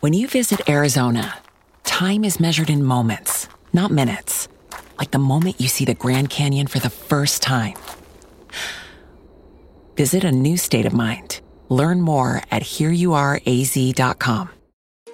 When you visit Arizona, time is measured in moments, not minutes. Like the moment you see the Grand Canyon for the first time. Visit a new state of mind. Learn more at hereyouareaz.com.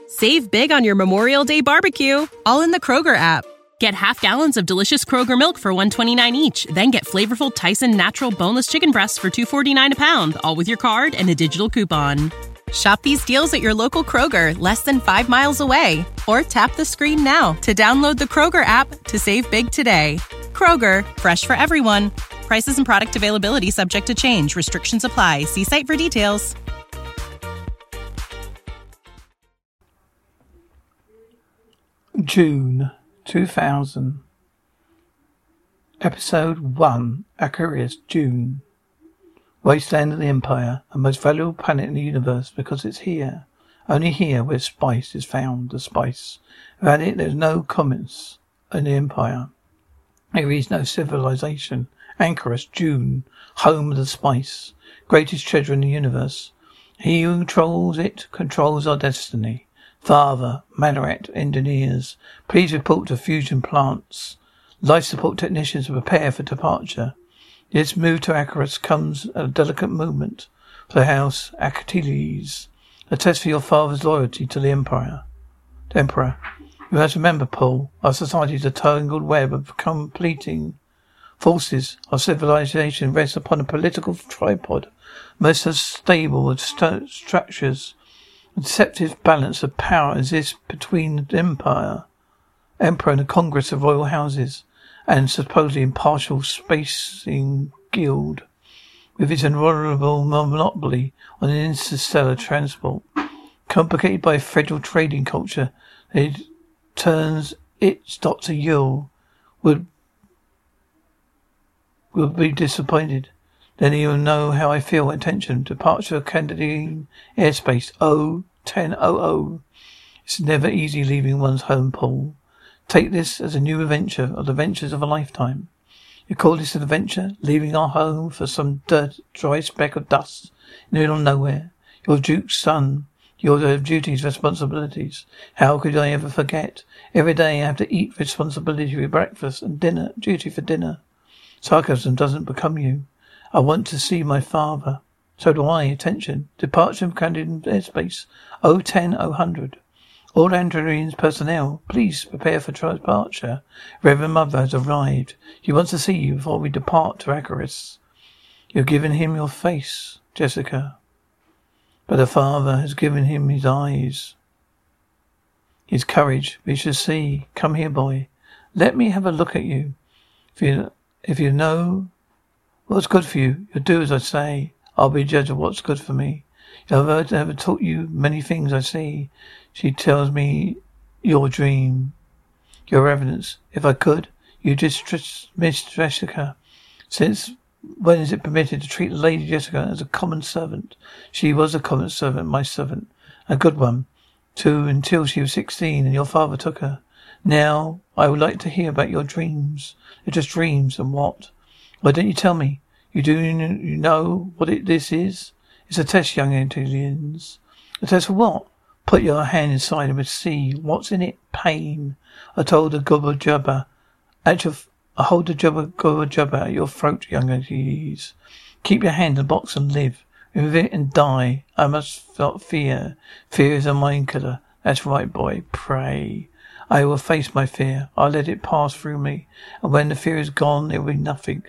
Save big on your Memorial Day barbecue, all in the Kroger app. Get half gallons of delicious Kroger milk for 129 each, then get flavorful Tyson natural boneless chicken breasts for 249 a pound, all with your card and a digital coupon. Shop these deals at your local Kroger, less than 5 miles away, or tap the screen now to download the Kroger app to save big today. Kroger, fresh for everyone. Prices and product availability subject to change. Restrictions apply. See site for details. Dune 2000. Episode 1 Arrakis, Dune. Wasteland of the Empire, a most valuable planet in the universe because it's here. Only here where spice is found, the spice. Without it, there's no commerce in the Empire. There is no civilization. Arrakis, Dune, home of the spice, greatest treasure in the universe. He who controls it controls our destiny. Father, Manaret, engineers, please report to fusion plants. Life support technicians prepare for departure. This move to Arrakis comes at a delicate moment for the house Atreides, a test for your father's loyalty to the Empire. The Emperor. You have to remember, Paul, our society is a tangled web of completing forces. Our civilization rests upon a political tripod, most unstable of st- structures a deceptive balance of power exists between the empire, emperor and the Congress of Royal Houses, and supposedly impartial spacing guild, with its invulnerable monopoly on interstellar transport, complicated by a federal trading culture it turns its Dr. Yueh would would be disappointed. Then you'll know how I feel. Attention. Departure Caladan airspace O ten O O. It's never easy leaving one's home, Paul. Take this as a new adventure of the ventures of a lifetime. You call this an adventure? Leaving our home for some dirt, dry speck of dust in the middle of nowhere. Your Duke's son. Your duties, responsibilities. How could I ever forget? Every day I have to eat responsibility for breakfast and dinner, duty for dinner. Sarcasm doesn't become you. I want to see my father. So do I. Attention. Departure from Caladan airspace. 010 000. All Andorians personnel, please prepare for departure. Reverend Mother has arrived. He wants to see you before we depart to Arrakis. You've given him your face, Jessica. But the Father has given him his eyes. His courage. We shall see. Come here, boy. Let me have a look at you. If you, if you know What's good for you? You'll do as I say. I'll be judge of what's good for me. I've ever taught you many things I see. She tells me your dream, your evidence. If I could, you dismiss Jessica. Since when is it permitted to treat Lady Jessica as a common servant? She was a common servant, my servant, a good one, too, until she was sixteen and your father took her. Now, I would like to hear about your dreams. They're just dreams, and what? Why don't you tell me? You do you know what it, this is? It's a test, young intelligence. A test for what? Put your hand inside and see what's in it. Pain. I told the gom jabbar. At your, I hold the jubba gubba jubba at your throat, young intelligence. Keep your hand in the box and live. Remove it and die. I must not fear. Fear is a mind killer. That's right, boy. Pray. I will face my fear. I'll let it pass through me. And when the fear is gone, it will be nothing.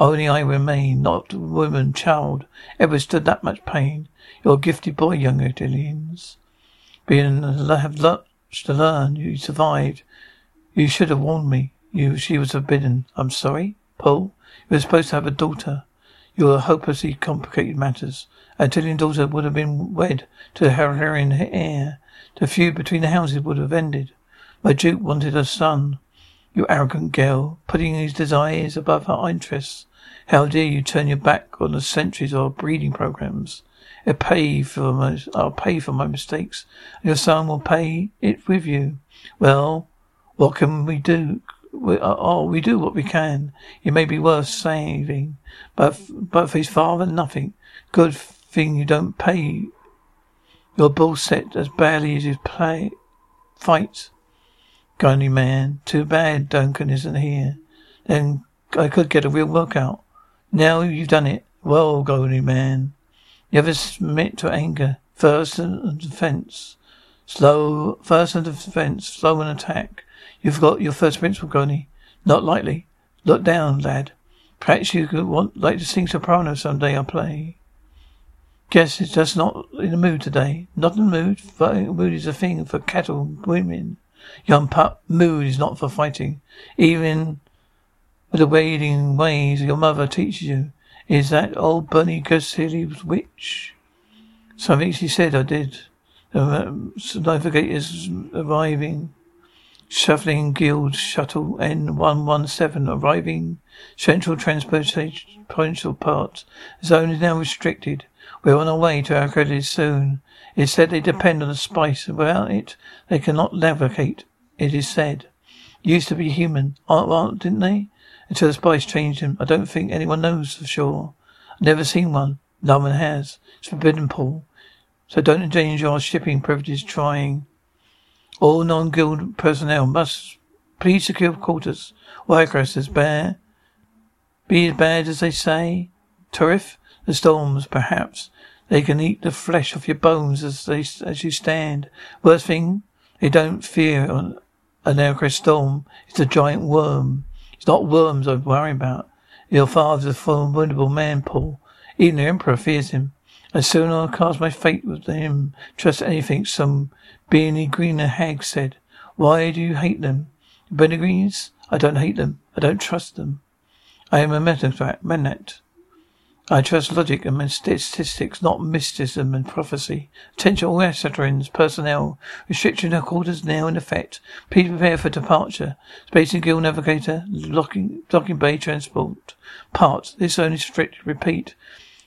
Only I remain, not woman, child, ever stood that much pain. You're a gifted boy, young Italians. Being have much to learn. You survived. You should have warned me. You, she was forbidden. I'm sorry, Paul. You were supposed to have a daughter. You were hopelessly complicated matters. Antilian daughter would have been wed to the Harkonnen heir. The feud between the houses would have ended. My Duke wanted a son. You arrogant girl, putting his desires above her interests. How dare you turn your back on the centuries of breeding programs? Pay for my, I'll pay for my mistakes, your son will pay it with you. Well, what can we do? We, uh, oh, we do what we can. It may be worth saving, but but for his father, nothing. Good thing you don't pay. Your bull set as badly as you play fight. Gunny man. Too bad Duncan isn't here. Then I could get a real workout. Now you've done it. Well, Gunny man. Never submit to anger. First and defense. Slow, first and defense. Slow and attack. You've got your first principle, Gurney. Not likely. Look down, lad. Perhaps you could want like to sing soprano someday I'll play. Guess it's just not in the mood today. Not in the mood. Fighting mood is a thing for cattle women. Young pup, mood is not for fighting. Even with the wading ways your mother teaches you. Is that old Bene Gesserit's witch? Something she said I did. Uh, the navigator's arriving. Shuffling Guild Shuttle N117 arriving. Central Transportation Part. Zone is now restricted. We're on our way to our credits soon. It's said they depend on the spice. Without it, they cannot navigate. It is said. Used to be human, didn't they? Until the spice changed him. I don't think anyone knows for sure. I've never seen one. No one has. It's forbidden, Paul. So don't endanger our shipping privileges trying. All non-guild personnel must please secure quarters. Wycross is bad. Be as bad as they say. Thufir, the storms, perhaps. They can eat the flesh off your bones as they as you stand. Worst thing, they don't fear an Aircrest storm. It's a giant worm. It's not worms I'm worrying about. Your father's a formidable man, Paul. Even the Emperor fears him. And soon I'll cast my fate with him. Trust anything some beany greener hag said. Why do you hate them? Benegreens? I don't hate them. I don't trust them. I am a Mentat. I trust logic and statistics, not mysticism and prophecy. Attention all Assatrins, personnel. Restriction of quarters now in effect. Please prepare for departure. Space and Guild Navigator, locking, docking bay transport. Parts. This is strict. Repeat.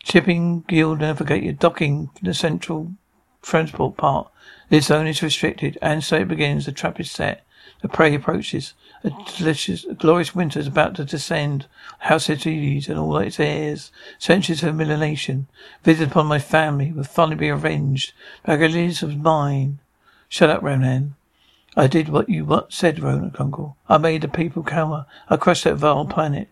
Shipping Guild Navigator, docking the central transport part. This zone is restricted, and so it begins. The trap is set. The prey approaches. A delicious, a glorious winter is about to descend. House Atreides and all its heirs. Centuries of humiliation. Visited upon my family will finally be avenged. Bagalides of mine. Shut up, Ronan. I did what you what said, Ronan Uncle. I made the people cower. I crushed that vile planet.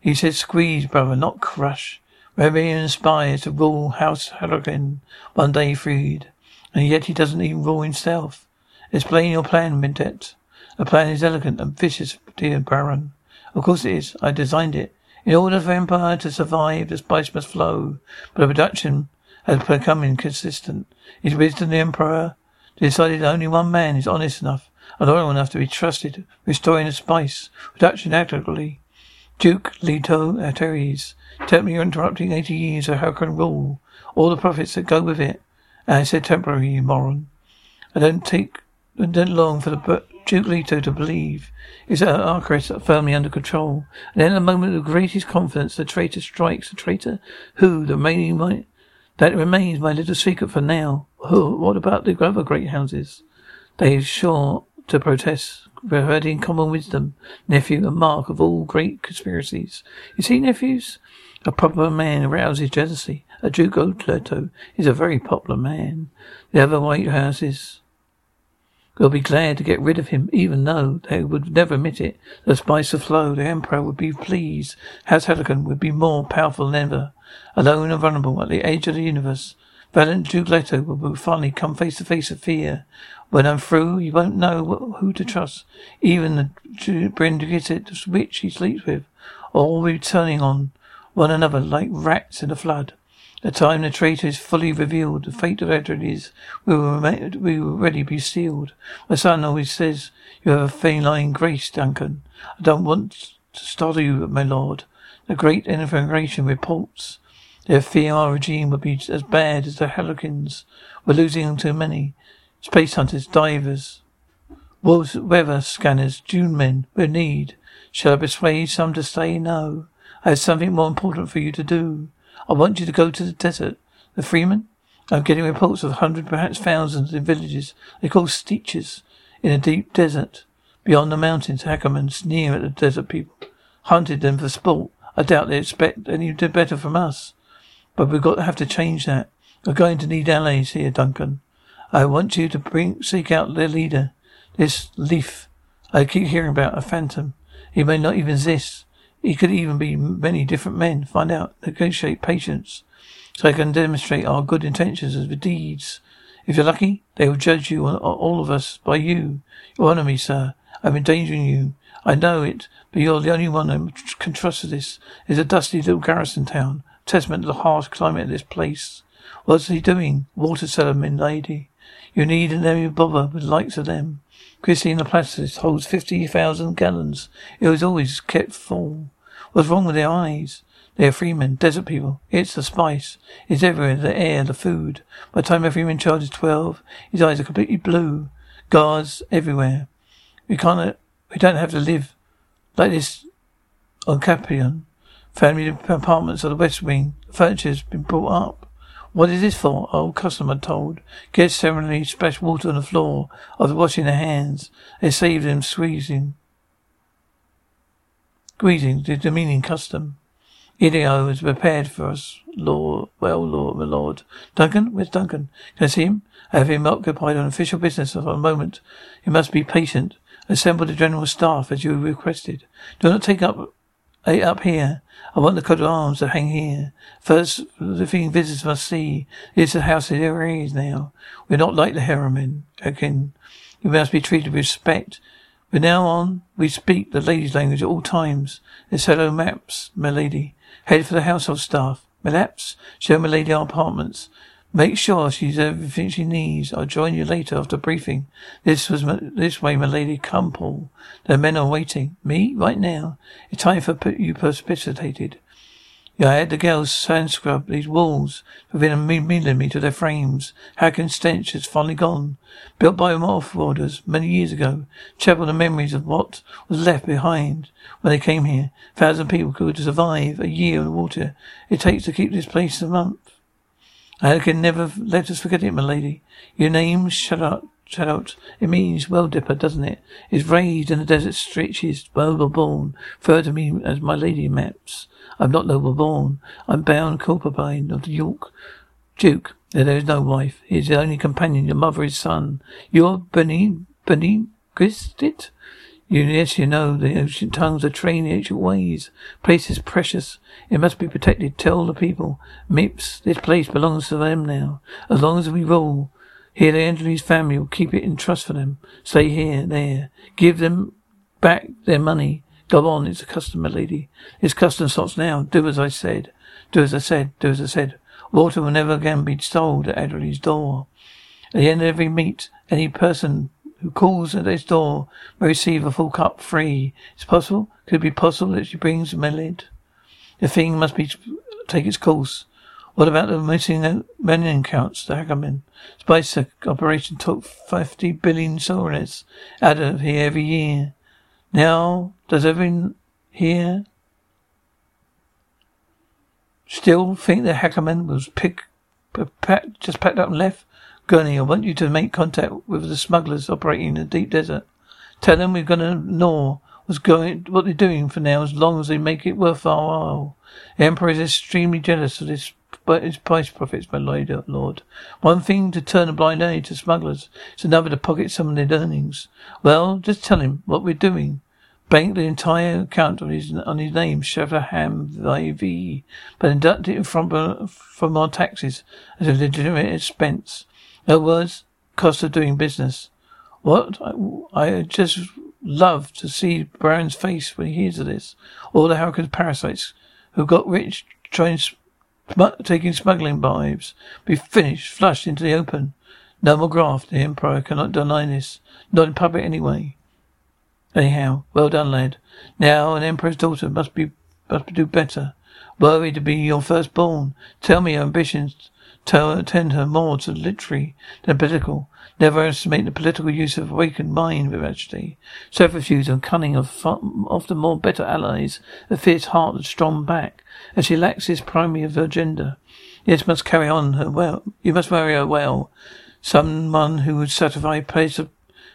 He said squeeze, brother, not crush. Rebellion aspires to rule House Harkonnen, one day freed. And yet he doesn't even rule himself. Explain your plan, Mentat. The plan is elegant and vicious, dear Baron. Of course it is. I designed it. In order for empire to survive, the spice must flow. But the production has become inconsistent. His wisdom, the emperor, decided that only one man is honest enough and loyal enough to be trusted, restoring the spice production accurately. Duke Leto me you're interrupting eighty years of Harkonnen rule, all the profits that go with it. And I said temporary, moron. I don't take, Don't long for the Duke Leto to believe is that Arrakis firmly under control. And then, in a moment of greatest confidence, the traitor strikes. The traitor? Who? The remaining my, that remains my little secret for now. Who? What about the other great houses? They are sure to protest, perverting common wisdom. Nephew, a mark of all great conspiracies. You see, nephews? A proper man arouses jealousy. A Duke Leto is a very popular man. The other white houses We'll be glad to get rid of him, even though they would never admit it. The spice of flow, the Emperor would be pleased. House Harkonnen would be more powerful than ever. Alone and vulnerable at the edge of the universe. Valiant Duke Leto will finally come face to face with fear. When I'm through, you won't know who to trust. Even the Brindisi witch he sleeps with. All will be turning on one another like rats in a flood. The time the traitor is fully revealed, the fate of Atreides will, we will already be sealed. My son always says you have a feline grace, Duncan. I don't want to startle you, my lord. The great information reports their our regime would be as bad as the Harkonnens. We're losing too many. Space hunters, divers, wolves, weather scanners, dune men, we need. Shall I persuade some to say no? I have something more important for you to do. I want you to go to the desert. The Fremen? I'm getting reports of hundreds, perhaps thousands in villages they call sietches in a deep desert. Beyond the mountains, Hackermen sneer at the desert people. Hunted them for sport. I doubt they expect any better from us. But we've got to have to change that. We're going to need allies here, Duncan. I want you to bring seek out their leader. This Liet. I keep hearing about a phantom. He may not even exist. He could even be many different men. Find out. Negotiate patience. So I can demonstrate our good intentions as the deeds. If you're lucky, they will judge you, and all of us, by you. You honor me, sir. I'm endangering you. I know it, but you're the only one I can trust this. It's a dusty little garrison town. Testament to the harsh climate of this place. What's he doing? Water cellarman lady. You need an area bother with likes of them. Christina Plastis holds 50,000 gallons. It was always kept full. What's wrong with their eyes? They are Fremen, desert people. It's the spice. It's everywhere, the air, the food. By the time a Fremen child is 12, his eyes are completely blue. Guards everywhere. We can't, uh, we don't have to live like this on Capion. Family apartments of the West Wing. The furniture's been brought up. What is this for? Oh, customer told. Guests ceremonially splash water on the floor after washing their hands. They save them squeezing. Squeezing the demeaning custom. Ideo is prepared for us, Lord. Well, Lord, my Lord. Duncan? Where's Duncan? Can I see him? I have him occupied on official business for a moment. You must be patient. Assemble the general staff as you requested. Do not take up up here. I want the coat of arms to hang here. First, the thing visitors must see is the house there is now. We're not like the heroine. Again, you must be treated with respect. From now on, we speak the lady's language at all times. There's hello maps, my lady. Head for the household staff. Maps, show my lady our apartments. Make sure she's everything she needs. I'll join you later after briefing. This was my, this way, my lady. Come, Paul. The men are waiting. Me? Right now. It's time for you precipitated. Yeah, I had the girls sand scrub these walls within a millimeter of their frames. Harkonnen stench has finally gone. Built by off orders many years ago. Chapel the memories of what was left behind when they came here. A Thousand people could survive a year in water it takes to keep this place a month. I can never let us forget it, my lady. Your name, shut shut out. It means well dipper, doesn't it? Is raised in the desert stretches, noble born. Refer to me as my lady maps. I'm not noble born. I'm bound concubine of the York Duke. There is no wife. He is the only companion. Your mother is son. You're Benin, Benin, Christit? You, yes, you know, the ancient tongues are trained in ancient ways. Place is precious. It must be protected. Tell the people. Mips, this place belongs to them now. As long as we rule, here the Angeles family will keep it in trust for them. Stay here, there. Give them back their money. Go on, it's a custom, my lady. It's custom stops now. Do as I said. Do as I said. Do as I said. Water will never again be sold at Adderley's door. At the end of every meet, any person who calls at his door may receive a full cup free. It's possible. Could it be possible that she brings Melid? The thing must be take its course. What about the missing men counts, the Harkonnen? Spice operation took 50 billion soles out of here every year. Now, does everyone here still think the Harkonnen was pick, just packed up and left? Gurney, I want you to make contact with the smugglers operating in the deep desert. Tell them we're gonna know what's going, what they're doing for now, as long as they make it worth our while. The Emperor is extremely jealous of this but his price profits, my lord. One thing to turn a blind eye to smugglers, it's another to pocket some of their earnings. Well, just tell him what we're doing. Bank the entire account on his on his name, Ham V, but deduct it from from our taxes as a legitimate expense. No words, cost of doing business. What? I, I just love to see Brown's face when he hears of this. All the Hurricane's parasites who got rich trying sm- taking smuggling bribes be finished, flushed into the open. No more graft. The Emperor cannot deny this. Not in public anyway. Anyhow, well done, lad. Now an Emperor's daughter must be must do better. Worthy to be your firstborn. Tell me your ambitions tend her more to literary than political. Never estimate the political use of awakened mind, vivacity. Subterfuge and cunning are often more better allies, a fierce heart and strong back, and she lacks this primary of her gender. Yes, must carry on her well. You must marry her well. Someone who would satisfy place of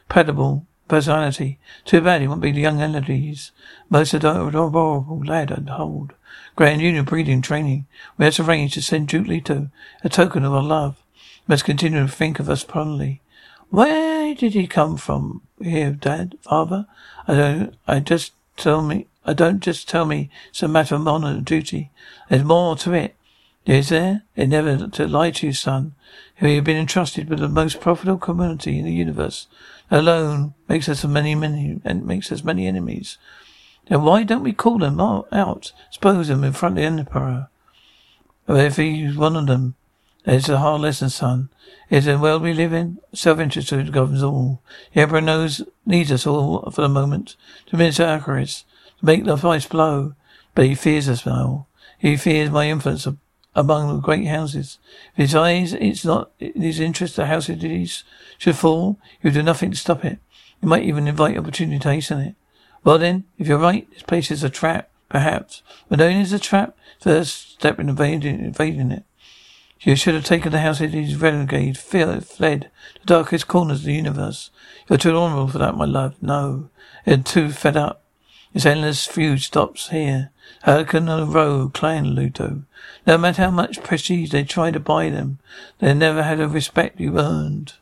credible personality. Too bad he won't be the young Elodie's. Most adorable lad, I'd hold. Grand Union breeding training. We have arranged to send Duke Leto a token of our love. Must continue to think of us fondly. Where did he come from? Here, Dad, Father? I don't, I just tell me, I don't just tell me it's a matter of honor and duty. There's more to it. Is there? It never to lie to you, son. We have been entrusted with the most profitable community in the universe. Alone makes us many, many, and makes us many enemies. Then why don't we call them out, expose them in front of the emperor? Or if he's one of them, it's a hard lesson, son. It's the world we live in. Self-interest governs all. The emperor knows, needs us all for the moment to minister Icarus, to make the price blow. But he fears us now. He fears my influence among the great houses. If his eyes, it's not in his interest the house of these should fall, he will do nothing to stop it. He might even invite opportunity to hasten it. Well then, if you're right, this place is a trap, perhaps. But only is a trap, first step in invading, invading it. You should have taken the house these renegade, fled the darkest corners of the universe. You're too honorable for that, my love. No. You're too fed up. This endless feud stops here. Hurricane and Row, Clan Luto. No matter how much prestige they try to buy them, they never had a respect you earned.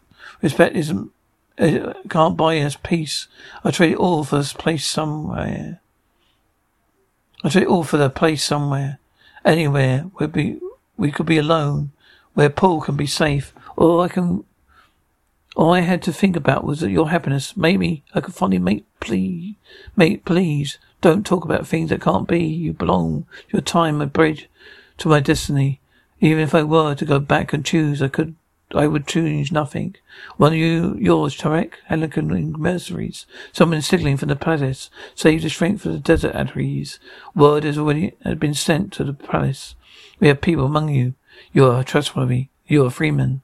Respect isn't, it can't buy us peace. I trade all for this place somewhere. I trade all for the place somewhere. Anywhere where be, we could be alone, where Paul can be safe. All I can, all I had to think about was your happiness. Maybe I could finally make please, make please. Don't talk about things that can't be. You belong your time, my bridge to my destiny. Even if I were to go back and choose, I could, I would change nothing. One of you, yours, Tarek, Helican mercenaries, someone signaling from the palace, save the strength for the desert Adries. Word has already been sent to the palace. We have people among you. You are trustworthy. You are Fremen.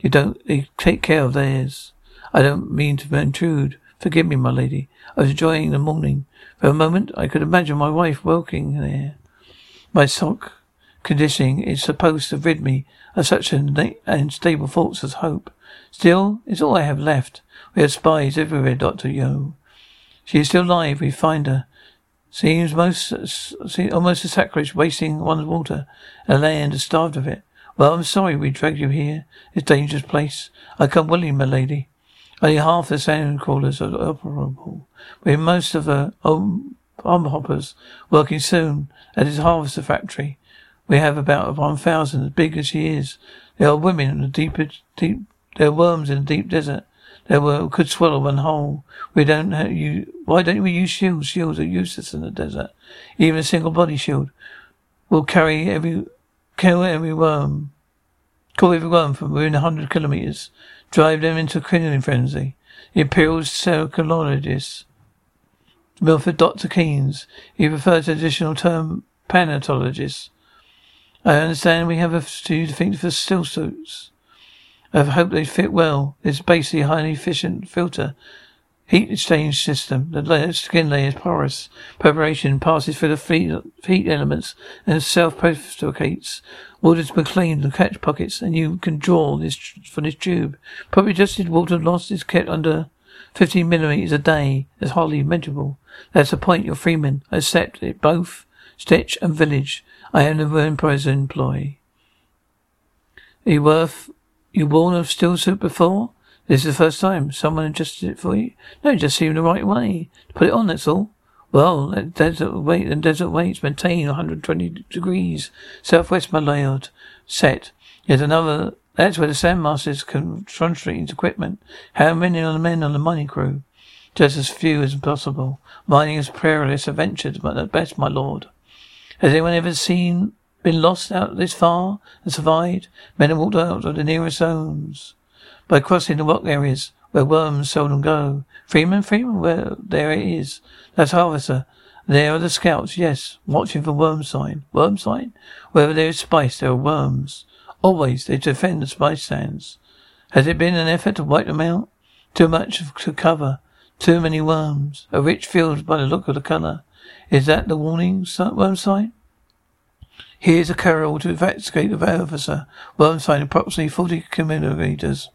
You don't take care of theirs. I don't mean to intrude. Forgive me, my lady. I was enjoying the morning. For a moment, I could imagine my wife walking there. My sock conditioning is supposed to rid me of such an unstable thoughts as hope. Still, it's all I have left. We have spies everywhere, Dr. Yueh. She is still alive. We find her. Seems most, almost a sacrilege wasting one's water. A land starved of it. Well, I'm sorry we dragged you here. This dangerous place. I come willingly, my lady. Only half the sand crawlers are operable. We have most of the um, hoppers working soon at his harvester factory. We have about one thousand, as big as she is. There are women in the deep, deep, there are worms in the deep desert. There were, could swallow one whole. We don't have you, why don't we use shields? Shields are useless in the desert. Even a single body shield will carry every, kill every worm. Kill every worm from within a hundred kilometers. Drive them into a killing frenzy. The Imperial Psychologist, Milford Dr. Kynes, he refers to additional term planetologist. I understand we have a to think for still suits. I hope they fit well. It's basically a highly efficient filter. Heat exchange system. The skin layer is porous. Preparation passes through the heat elements and self-purificates. Water's been cleaned and catch pockets, and you can draw this from this tube. Probably just as water loss is kept under 15 millimeters a day. That's hardly measurable. That's the point, you're Fremen. I accept it both. Stitch and village. I am the Emperor's employee. You worth, you worn a steel suit before? This is the first time someone adjusted it for you? No, it just seemed the right way. To put it on, that's all. Well, that desert weight and desert weights maintain 120 degrees. Southwest my layout. Set. Yet another, that's where the Sandmasters can his equipment. How many are the men on the mining crew? Just as few as possible. Mining is perilous adventure, but at best, my lord. Has anyone ever seen, been lost out this far and survived? Men have walked out of the nearest zones by crossing the rock areas where worms seldom go. Fremen, Fremen, where there it is. That's Harvester. There are the scouts, yes, watching for worm sign. Worm sign? Wherever there is spice, there are worms. Always they defend the spice sands. Has it been an effort to wipe them out? Too much to cover. Too many worms. A rich field by the look of the colour. Is that the warning worm sign? Here's a carryall to evacuate the officer. Worm sign approximately 40 kilometers.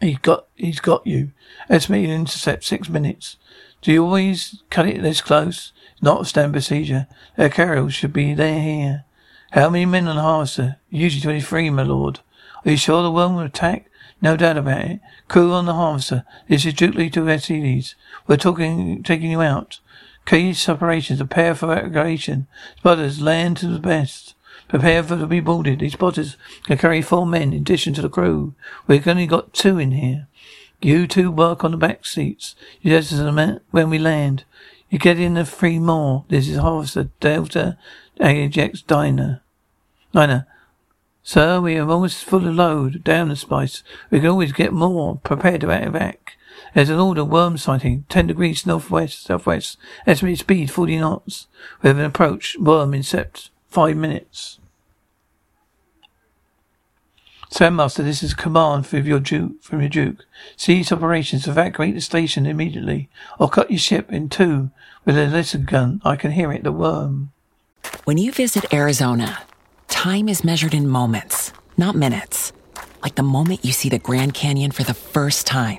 He's got, he's got you. Estimated intercept six minutes. Do you always cut it this close? Not a stand procedure. Their carryall should be there here. How many men on the harvester? Usually 23, my lord. Are you sure the worm will attack? No doubt about it. Crew on the harvester. This is Duke to Vasilis. We're talking, taking you out. Case operations. Prepare for evacuation. Spotters, land to the best. Prepare for to be boarded. These spotters can carry four men in addition to the crew. We've only got two in here. You two work on the back seats. You just when we land. You get in the three more. This is Harvester Delta Ajax Diner. Diner. Sir, we are almost full of load. Down the spice. We can always get more. Prepare to evac. There's an order worm sighting. Ten degrees northwest, southwest. Estimated speed forty knots. We have an approach. Worm in sept five minutes. Sandmaster, this is command from your Duke. From your Duke. Cease operations. Evacuate the station immediately, or cut your ship in two with a laser gun. I can hear it. The worm. When you visit Arizona, time is measured in moments, not minutes. Like the moment you see the Grand Canyon for the first time.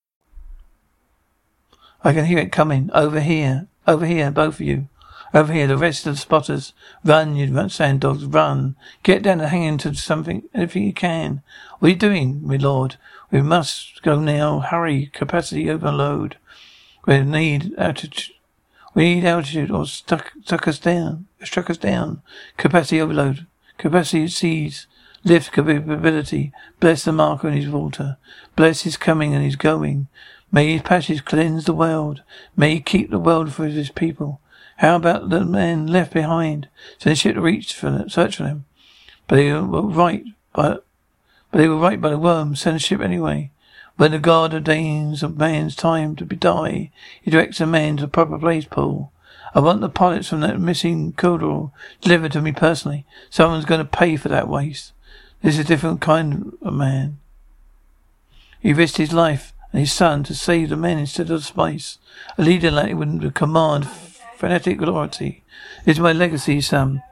I can hear it coming. Over here. Over here, both of you. Over here, the rest of the spotters. Run, you sand dogs, run. Get down and hang into something, anything you can. What are you doing, my lord? We must go now. Hurry. Capacity overload. We need altitude. We need altitude or stuck, stuck us down. Struck us down. Capacity overload. Capacity sees. Lift capability. Bless the marker and his water. Bless his coming and his going. May his passage cleanse the world. May he keep the world for his people. How about the men left behind? Send a ship to reach for them, search for them. But they were right, but but they were right by the worm. Send a ship anyway. When the God ordains a man's time to be die, he directs a man to the proper place, Paul. I want the pilots from that missing corridor delivered to me personally. Someone's going to pay for that waste. This is a different kind of man. He risked his life and his son to save the men instead of the spice. A leader like would command fanatic loyalty. It is my legacy, son.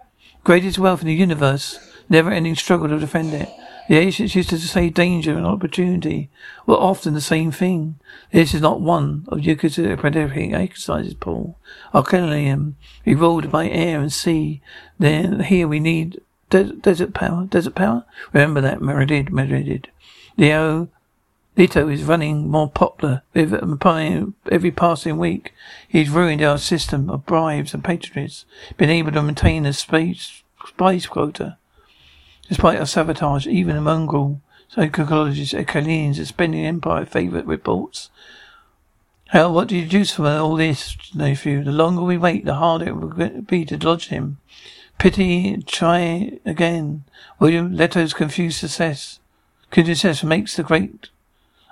Greatest wealth in the universe, never ending struggle to defend it. The ancients used to say danger and opportunity were often the same thing. This is not one of your predatory exercises, Paul. Archelium, we ruled by air and sea. Then here we need de- desert power. Desert power? Remember that, Meredith, Meredith. Leo Leto is running more popular with um, every passing week. He's ruined our system of bribes and patronage, been able to maintain a space quota. Despite our sabotage, even a mongrel psychologist Ecalians is spending empire favourite reports. How, what do you deduce from all this, nephew? The longer we wait, the harder it will be to dodge him. Pity, try again. William Leto's confused success. Confused success makes the great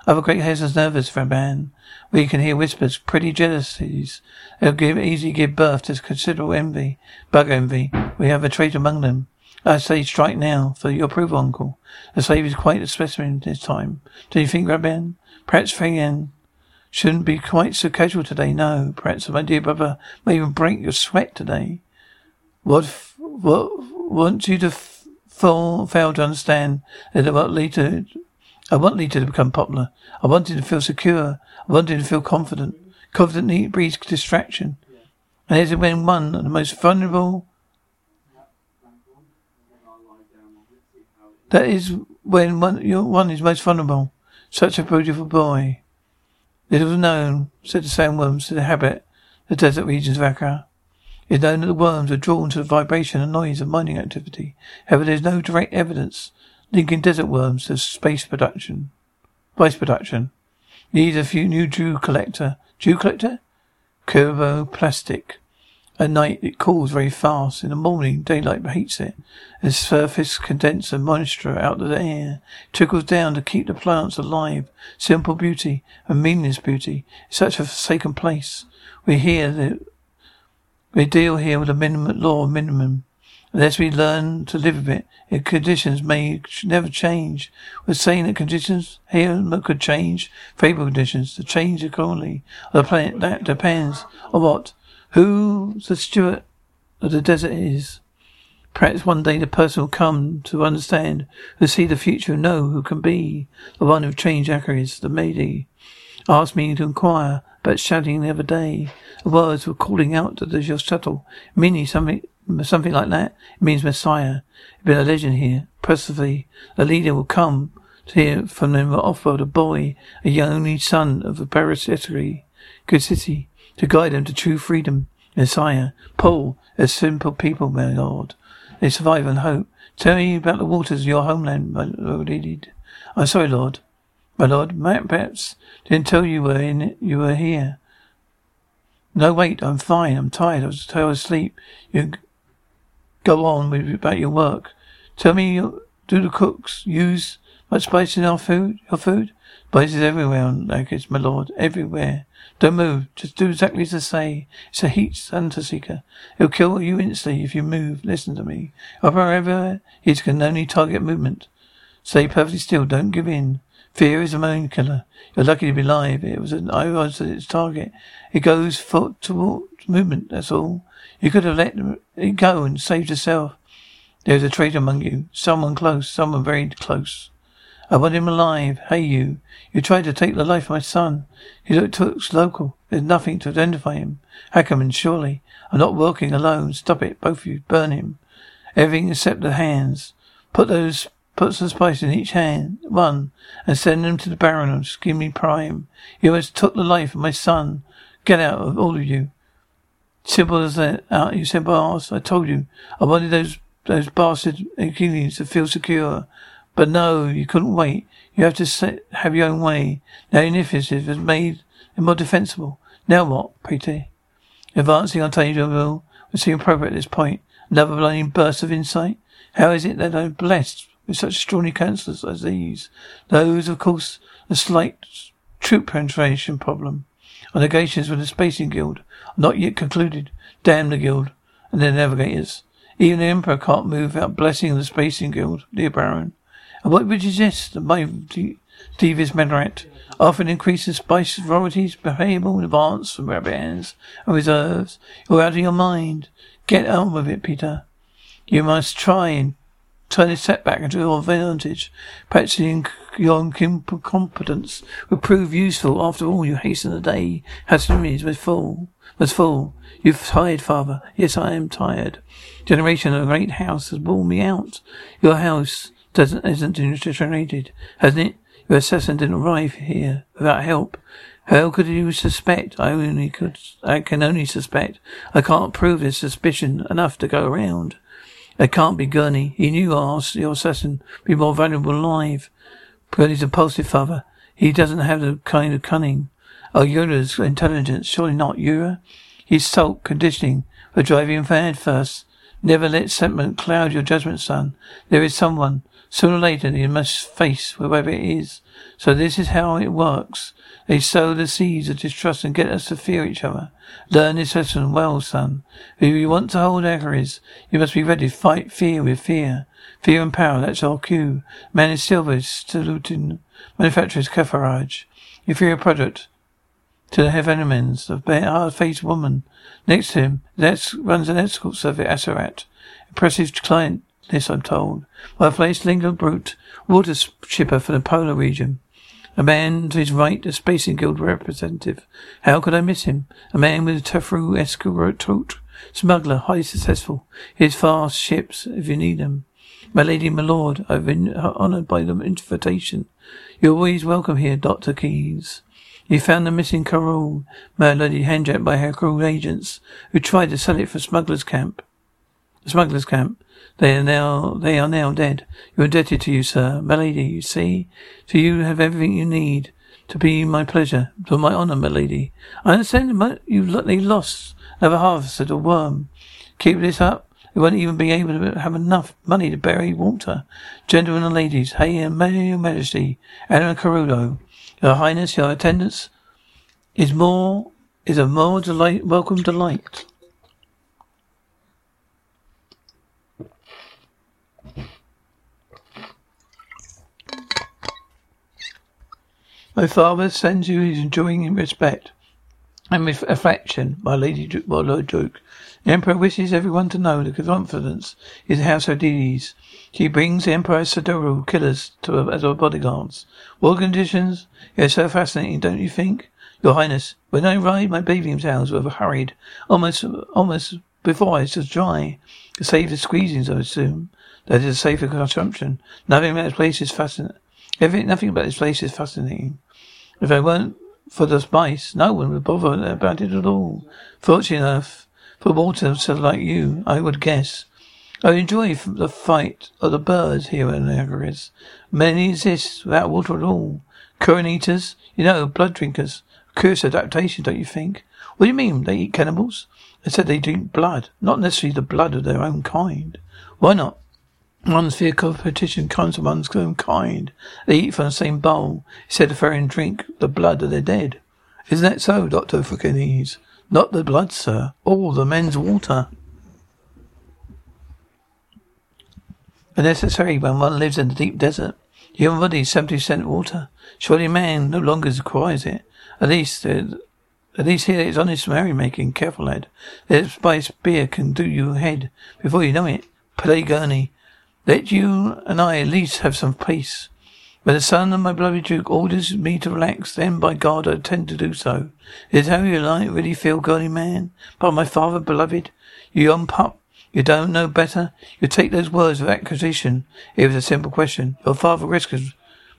other great houses nervous for a man. We can hear whispers, pretty jealousies. They'll give, easily give birth to considerable envy, bug envy. We have a trait among them. I say strike now, for your approval, uncle. The slave is quite a specimen this time. Do you think, Rabban? Perhaps Fagan shouldn't be quite so casual today. No, perhaps my dear brother may even break your sweat today. What, what, want you to f- fall, fail to understand that lead to I want Lita to become popular. I want him to feel secure. I want him to feel confident. Confident breeds distraction. And it's when one of the most vulnerable That is when one, one is most vulnerable. Such a beautiful boy. Little known, said the sandworms to the habit the desert regions of Accra. It is known that the worms are drawn to the vibration and noise of mining activity. However, there is no direct evidence linking desert worms to space production. Spice production. Needs a few new dew collector. Dew collector? Curvo plastic. At night it cools very fast. In the morning daylight hates it. A surface condenser moisture out of the air trickles down to keep the plants alive. Simple beauty and meaningless beauty. Such a forsaken place. We hear the We deal here with a minimum law of minimum. Unless we learn to live with it, if conditions may never change. We're saying that conditions here could change. Favorable conditions to change accordingly the planet. That depends on what, who the steward of the desert is. Perhaps one day the person will come to understand, who see the future, know who can be the one who changed Arrakis, the lady. Asked me to inquire about shouting the other day. The words were calling out to the shuttle, meaning something something like that. It means Messiah. It's been a legend here. Presently, a leader will come to hear from them off-world a boy, a young only son of a parasitory, good city, to guide them to true freedom. Messiah, Paul, a simple people, my Lord. They survive and hope. Tell me about the waters of your homeland, my Lord. I'm sorry, Lord. My Lord, perhaps didn't tell you were in you were here. No, wait, I'm fine. I'm tired. I was, I was asleep. You go on with about your work. Tell me, uh, do the cooks use much spice in our food? Your food? Spices everywhere on Lakers, my lord, everywhere. Don't move. Just do exactly as I say. It's a heat hunter seeker. It'll kill you instantly if you move. Listen to me. However, it can only target movement. Stay perfectly still. Don't give in. Fear is a main killer. You're lucky to be alive. It was an I was its target. It goes for towards movement. That's all. You could have let it go and saved yourself. There's a traitor among you. Someone close. Someone very close. I want him alive. Hey, you. You tried to take the life of my son. He looks local. There's nothing to identify him. Harkonnen, surely. I'm not working alone. Stop it. Both of you. Burn him. Everything except the hands. Put those, put some spice in each hand. One. And send them to the Baron of Skimmy Prime. You almost took the life of my son. Get out of all of you. Simple as that. Uh, you said, boss, I told you. I wanted those those bastard Atreides to feel secure. But no, you couldn't wait. You have to set, have your own way. Now your initiative has made them more defensible. Now what, Pretty? Advancing on Taylorville would seem appropriate at this point. Another blinding burst of insight. How is it that I'm blessed with such extraordinary counsellors as these? Those, of course, a slight troop penetration problem. Our negotiations with the Spacing Guild not yet concluded. Damn the guild and their navigators. Even the Emperor can't move without blessing the Spacing Guild, dear Baron. And what would you suggest? My devious Medarat often increases spice royalties payable in advance from bands and reserves. You're out of your mind. Get on with it, Peter. You must try and turn this setback into your advantage. Practicing your incompetence will prove useful. After all, you hasten the day. Has was full was full. You've tired, father. Yes, I am tired. Generation of a great house has worn me out. Your house doesn't isn't deteriorated, hasn't it? Your assassin didn't arrive here without help. How could you suspect? I only could. I can only suspect. I can't prove his suspicion enough to go around. It can't be Gurney. He knew our, your assassin be more valuable alive. Gurney's impulsive father. He doesn't have the kind of cunning Oh, Ura's intelligence, surely not Ura. He's salt conditioning for driving mad first. Never let sentiment cloud your judgment, son. There is someone. Sooner or later you must face whoever it is. So this is how it works. They sow the seeds of distrust and get us to fear each other. Learn this lesson well, son. If you want to hold Arrakis, you must be ready to fight fear with fear. Fear and power, that's our cue. Man is silver is saluting. Manufacturer's Kefaraj. You fear a product to the Heavenmans, the hard-faced woman. Next to him, that runs an escort service at. Impressive client this, I'm told. Well placed Lingo Brute, water shipper for the polar region. A man to his right, a Spacing Guild representative. How could I miss him? A man with a Tefru escort, smuggler, highly successful. His fast ships if you need them. My lady, my lord, I've been uh, honoured by the invitation. You're always welcome here, Dr. Keys. You found the missing Carol melody hijacked by her cruel agents who tried to sell it for smugglers' camp. The smugglers' camp. They are now they are now dead. You're indebted to you, sir. My lady, you see? To you have everything you need to be my pleasure, to my honour, my lady. I understand you they lost another harvested a worm. Keep this up. You won't even be able to have enough money to bury Walter. Gentlemen and ladies, hey, your majesty, Anna Carudo. Your Highness, your attendance is more is a more delight welcome delight. My father sends you his enjoying respect and with affection, my lady, my Lord Duke. Emperor wishes everyone to know the confidence his house Odysseus. She brings the Emperor Sardaukar killers to her as her bodyguards. What conditions? You're so fascinating, don't you think? Your Highness, when I ride my bathing towels were hurried, almost, almost before I was dry, to save the squeezings, I assume. That is a safer consumption. Nothing about this place is fascinating. Everything, nothing about this place is fascinating. If I weren't for the spice, no one would bother about it at all. Fortunately enough, for water so like you, I would guess. I enjoy the fight of the birds here in Niagara. Many exist without water at all. Current eaters, you know, blood drinkers. Curious adaptation, don't you think? What do you mean? They eat cannibals? They said they drink blood, not necessarily the blood of their own kind. Why not? One's fear competition comes from one's own kind. They eat from the same bowl. Instead of and drink the blood of their dead. Isn't that so, Dr. Kynes? Not the blood, sir. All the men's water. A necessary when one lives in the deep desert. Human body is seventy percent water. Surely man no longer requires it. At least, uh, at least here it's honest merrymaking. Careful, lad. That spice beer can do you head before you know it. Play Gurney. Let you and I at least have some peace. When the son of my beloved Duke orders me to relax, then by God I intend to do so. Is how you like really feel, girly man? But my father beloved, you young pup, you don't know better? You take those words of accusation. It was a simple question. Your father rescued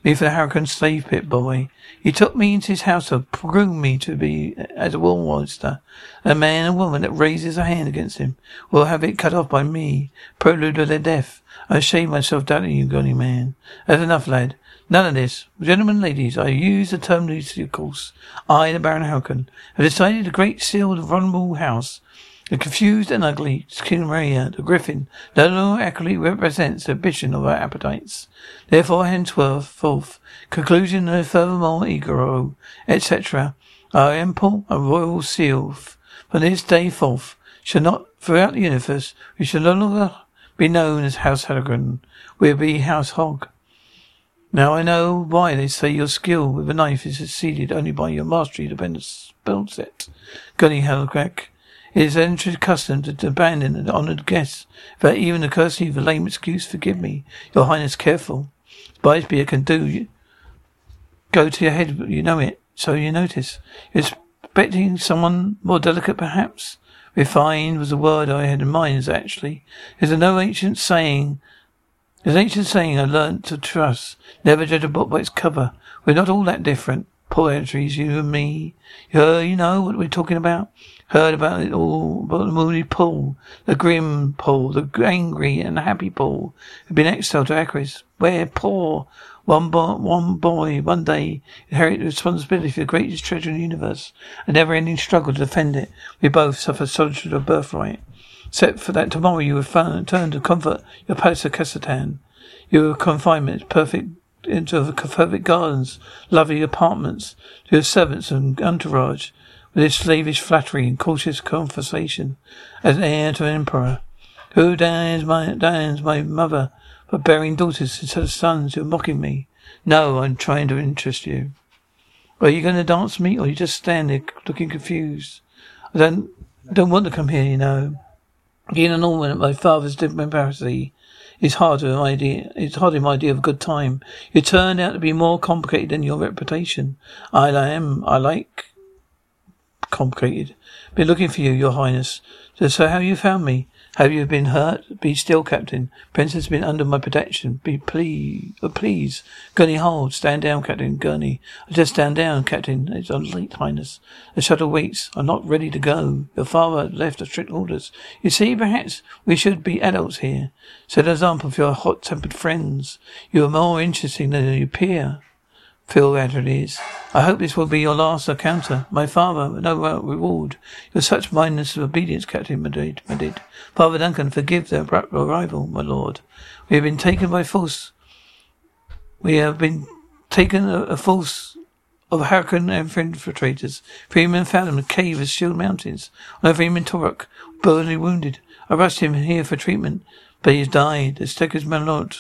me from the Harkonnen slave pit boy. He took me into his house to groom me to be as a war monster. A man and woman that raises a hand against him will have it cut off by me, prelude of their death. I shame myself doubting you, Gunny man. That's enough, lad. None of this. Gentlemen and ladies, I use the term loosely, of course. I, the Baron Harkonnen, have decided the great seal of the vulnerable house the confused and ugly King Maria, the griffin, no longer accurately represents the ambition of our appetites. Therefore, henceforth, forth, conclusion no furthermore egro, etc. Our ample and royal seal from this day forth shall not throughout the universe we shall no longer be known as House Harkonnen. We'll be House Hog. Now I know why they say your skill with a knife is exceeded only by your mastery of the spell set. Gurney Halleck. It is ancient custom to abandon an honoured guest without even the courtesy of a lame excuse. Forgive me, your highness, careful. Beer can do. you Go to your head, you know it, so you notice. You're expecting someone more delicate, perhaps? Refined was the word I had in mind, actually. There's a no ancient saying. There's an ancient saying I learnt to trust. Never judge a book by its cover. We're not all that different. Poor entries, you and me. You, know what we're talking about? Heard about it all, about the moody Paul, the grim Paul, the angry and happy Paul, who'd been exiled to Arrakis, where poor one, one boy, one day, inherited the responsibility for the greatest treasure in the universe, a never-ending struggle to defend it. We both suffer solitude of birthright. Except for that tomorrow you return to comfort your palace of Cassatan. Your confinement is perfect into the perfect gardens, lovely apartments, to your servants and entourage, with his slavish flattery and cautious conversation, as heir to an emperor. Who damns my, damns my mother for bearing daughters instead of sons who are mocking me? No, I'm trying to interest you. Are you going to dance me, or are you just stand there looking confused? I don't, don't want to come here, you know. Being an orphan at my father's diplomacy is hard to idea. It's hardly my idea of a good time. You turned out to be more complicated than your reputation. I am. I like complicated. Been looking for you, your highness. So, so how you found me? Have you been hurt? Be still, Captain. Prince has been under my protection. Be please, oh, please. Gurney, hold. Stand down, Captain. Gurney. I just stand down, Captain. It's on late, Highness. The shuttle waits. I'm not ready to go. Your father left strict orders. You see, perhaps we should be adults here. Set an example for your hot-tempered friends. You are more interesting than you appear. Phil is. I hope this will be your last encounter. My father, no reward. You're such mindness of obedience, Captain Madrid. Madrid. Father Duncan, forgive the abrupt arrival, my lord. We have been taken by force. We have been taken a, a force of Harkonnen and infiltrators. Fremen found him in a cave of Shield Mountains. On Fremen Turok, badly wounded. I rushed him here for treatment, but he has died. As The sticker's my lord.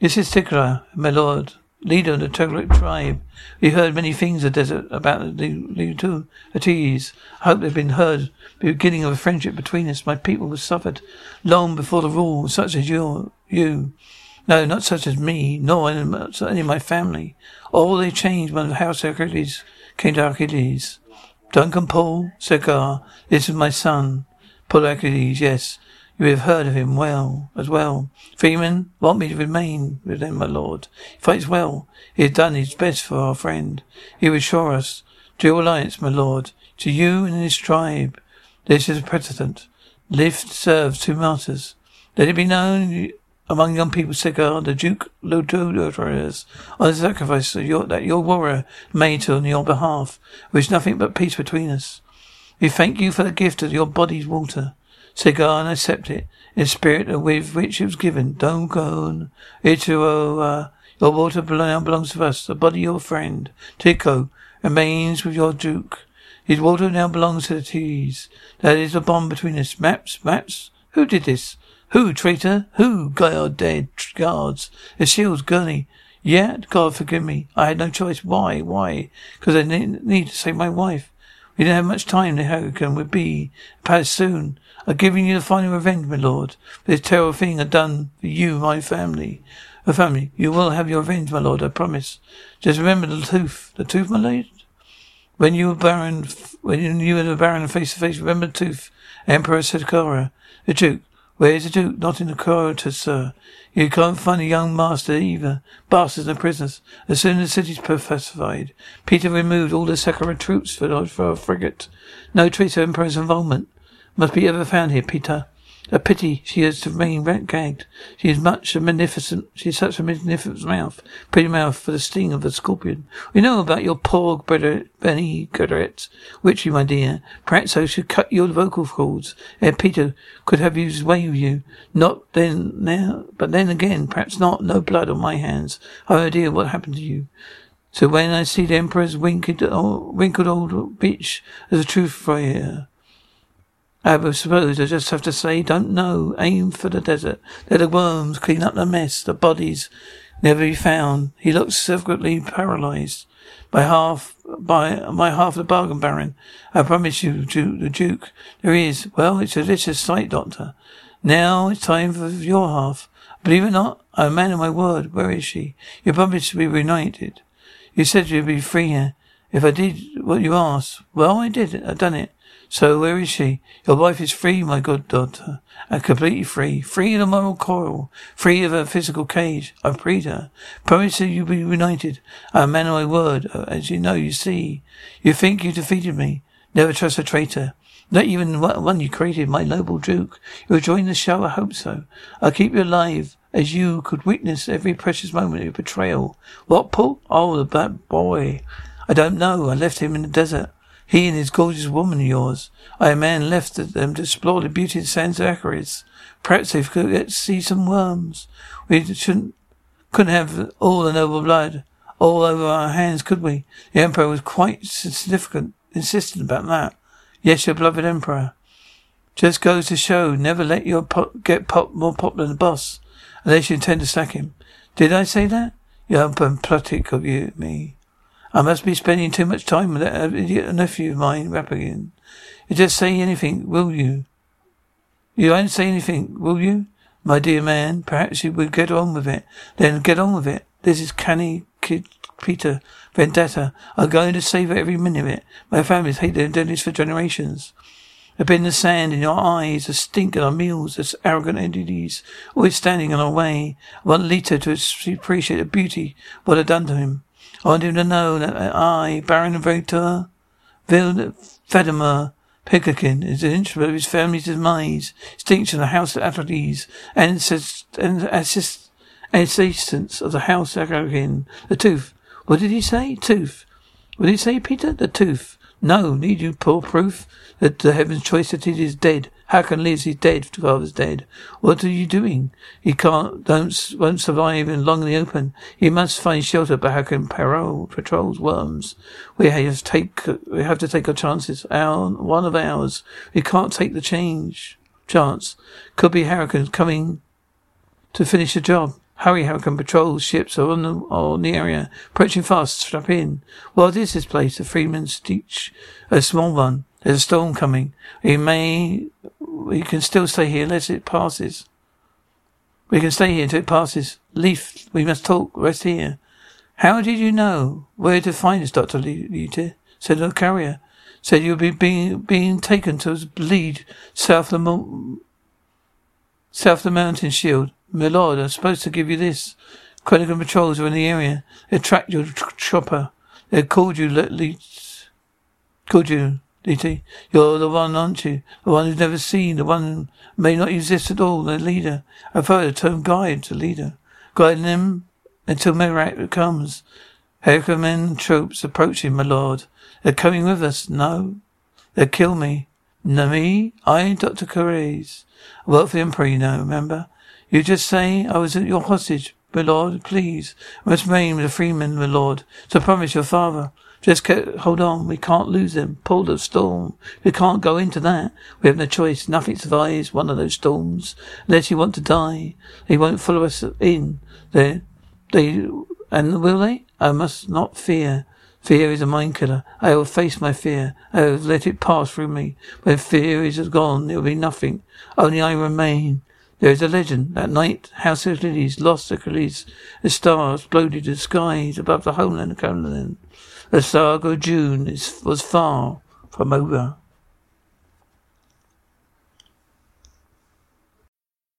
This is Stilgar, my lord. Leader of the Tuareg tribe. We heard many things of the desert about the Lutu Atees. I hope they've been heard. The beginning of a friendship between us. My people have suffered long before the rule, such as you. You. No, not such as me, nor any of my family. All they changed when the house Achilles came to Achilles. Duncan Paul, Stilgar, this is my son. Paul Achilles, yes. You have heard of him well, as well. Fremen, want me to remain with them, my lord. He fights well. He has done his best for our friend. He will assure us to your alliance, my lord, to you and his tribe. This is a precedent. Lift serves two martyrs. Let it be known among young people, Stilgar, the Duke Lododorers, on the sacrifice your, that your warrior made on your behalf, wish nothing but peace between us. We thank you for the gift of your body's water Stilgar and accept it in the spirit with which it was given. Don't go. On. Ito, uh, your water now belongs to us. The body of your friend, Tico, remains with your duke. His water now belongs to the T's. That is the bond between us. Maps, maps. Who did this? Who, traitor? Who? God dead guards. The shields, Gurney. Yeah, God forgive me. I had no choice. Why? Why? Because I need to save my wife. We didn't have much time. The hurricane would be past soon. I'm giving you the final revenge, my lord. This terrible thing I've done for you, my family. A family. You will have your revenge, my lord, I promise. Just remember the tooth. The tooth, my lord? When you were baron, when you were the baron face to face, remember the tooth. Emperor Sakara. The duke. Where is the duke? Not in the corridor, sir. You can't find a young master either. Bastards and prisoners. As soon as the city's pacified, Piter removed all the Sardaukar troops for, a frigate. No trace of Emperor's involvement must be ever found here, Piter. A pity she has to remain gagged. She is much a magnificent, she is such a magnificent mouth, pretty mouth for the sting of a scorpion. We know about your poor brother, Bene Gesserit, witchy, my dear. Perhaps I should cut your vocal cords. Ere Piter could have his way with you. Not then, now, but then again, perhaps not. No blood on my hands. Dear, what happened to you? So when I see the Emperor's wrinkled, old, wrinkled old bitch as a truth for you, I suppose I just have to say, don't know. Aim for the desert. Let the worms clean up the mess. The bodies never be found. He looks secretly paralyzed. By half, by my half the bargain, Baron. I promise you, Duke, the Duke, there is. Well, it's a vicious sight, Doctor. Now it's time for your half. Believe it or not, I'm a man of my word. Where is she? You promised to be reunited. You said you'd be free here. If I did what you asked, well, I did. I've done it. So where is she? Your wife is free, my good daughter, and completely free. Free of the moral coil, free of her physical cage. I've freed her. Promise that you'll be united. I'm a man of my word, as you know, you see. You think you defeated me. Never trust a traitor. Not even one you created, my noble Duke. You'll join the show, I hope so. I'll keep you alive, as you could witness every precious moment of your betrayal. What, Paul? Oh, the bad boy. I don't know. I left him in the desert. He and his gorgeous woman of yours. I a man left them um, to explore the beauty of San. Perhaps they could get to see some worms. We shouldn't, couldn't have all the noble blood all over our hands, could we? The Emperor was quite significant, insistent about that. Yes, your beloved Emperor. Just goes to show, never let your pop get pop more popular than the boss, unless you intend to sack him. Did I say that? You're pathetic of you, me. I must be spending too much time with that uh, idiot nephew of mine, Rapigan. You just say anything, will you? You won't say anything, will you? My dear man, perhaps you would get on with it. Then get on with it. This is canny kid Piter Vendetta. I'm going to save every minute of it. My family's hated this for generations. I've been the sand in your eyes, the stink in our meals, as arrogant entities, always standing in our way. I want Leto to appreciate the beauty what I've done to him. I want him to know that I, Baron Victor Vladimir Pikakin, is an instrument of his family's demise, extinction of the House of Atreides, and assist, assistance of the House of Atreides. The tooth. What did he say? Tooth. What did he say, Piter? The tooth. No, need you poor proof that the heaven's choice that it is dead. Hakan lives, he's dead, father's dead. What are you doing? He can't, don't, won't survive in long in the open. He must find shelter, but Hakan parole, patrols worms. We have to take, we have to take our chances. Our, one of ours. We can't take the change, chance. Could be Harkonnen coming to finish the job. Hurry, Harkonnen Patrol ships are on the, on the area. Approaching fast, strap in. What is this place? The Fremen sietch. A small one. There's a storm coming. We may, we can still stay here unless it passes. We can stay here until it passes. Leaf, we must talk. Rest here. How did you know where to find us, Dr. Lita? Said the carrier. Said you'll be being, being taken to bleed south of the, south of the mountain shield. My lord, I'm supposed to give you this. Critical patrols are in the area. They tracked your chopper. They called you, Le- called you, Liet. You're the one, aren't you? The one who's never seen, the one who may not exist at all, the leader. I've heard the term guide, the leader. Guiding them until Merak comes. Harkonnen troops approaching, my lord. They're coming with us. No. They'll kill me. No, me? I, Dr. Carres. I work for the Emperor, you know, remember? You just say I was at your hostage, my lord, please. I must remain the Fremen, my lord. So promise your father. Just hold on. We can't lose them. Pull the storm. We can't go into that. We have no choice. Nothing survives one of those storms. Unless you want to die. They won't follow us in. They, they, and will they? I must not fear. Fear is a mind killer. I will face my fear. I will let it pass through me. When fear is gone, there will be nothing. Only I remain. There is a legend. That night, House of Lilies lost Achilles. The stars exploded the skies above the homeland of Conan. The saga of Dune is, was far from over.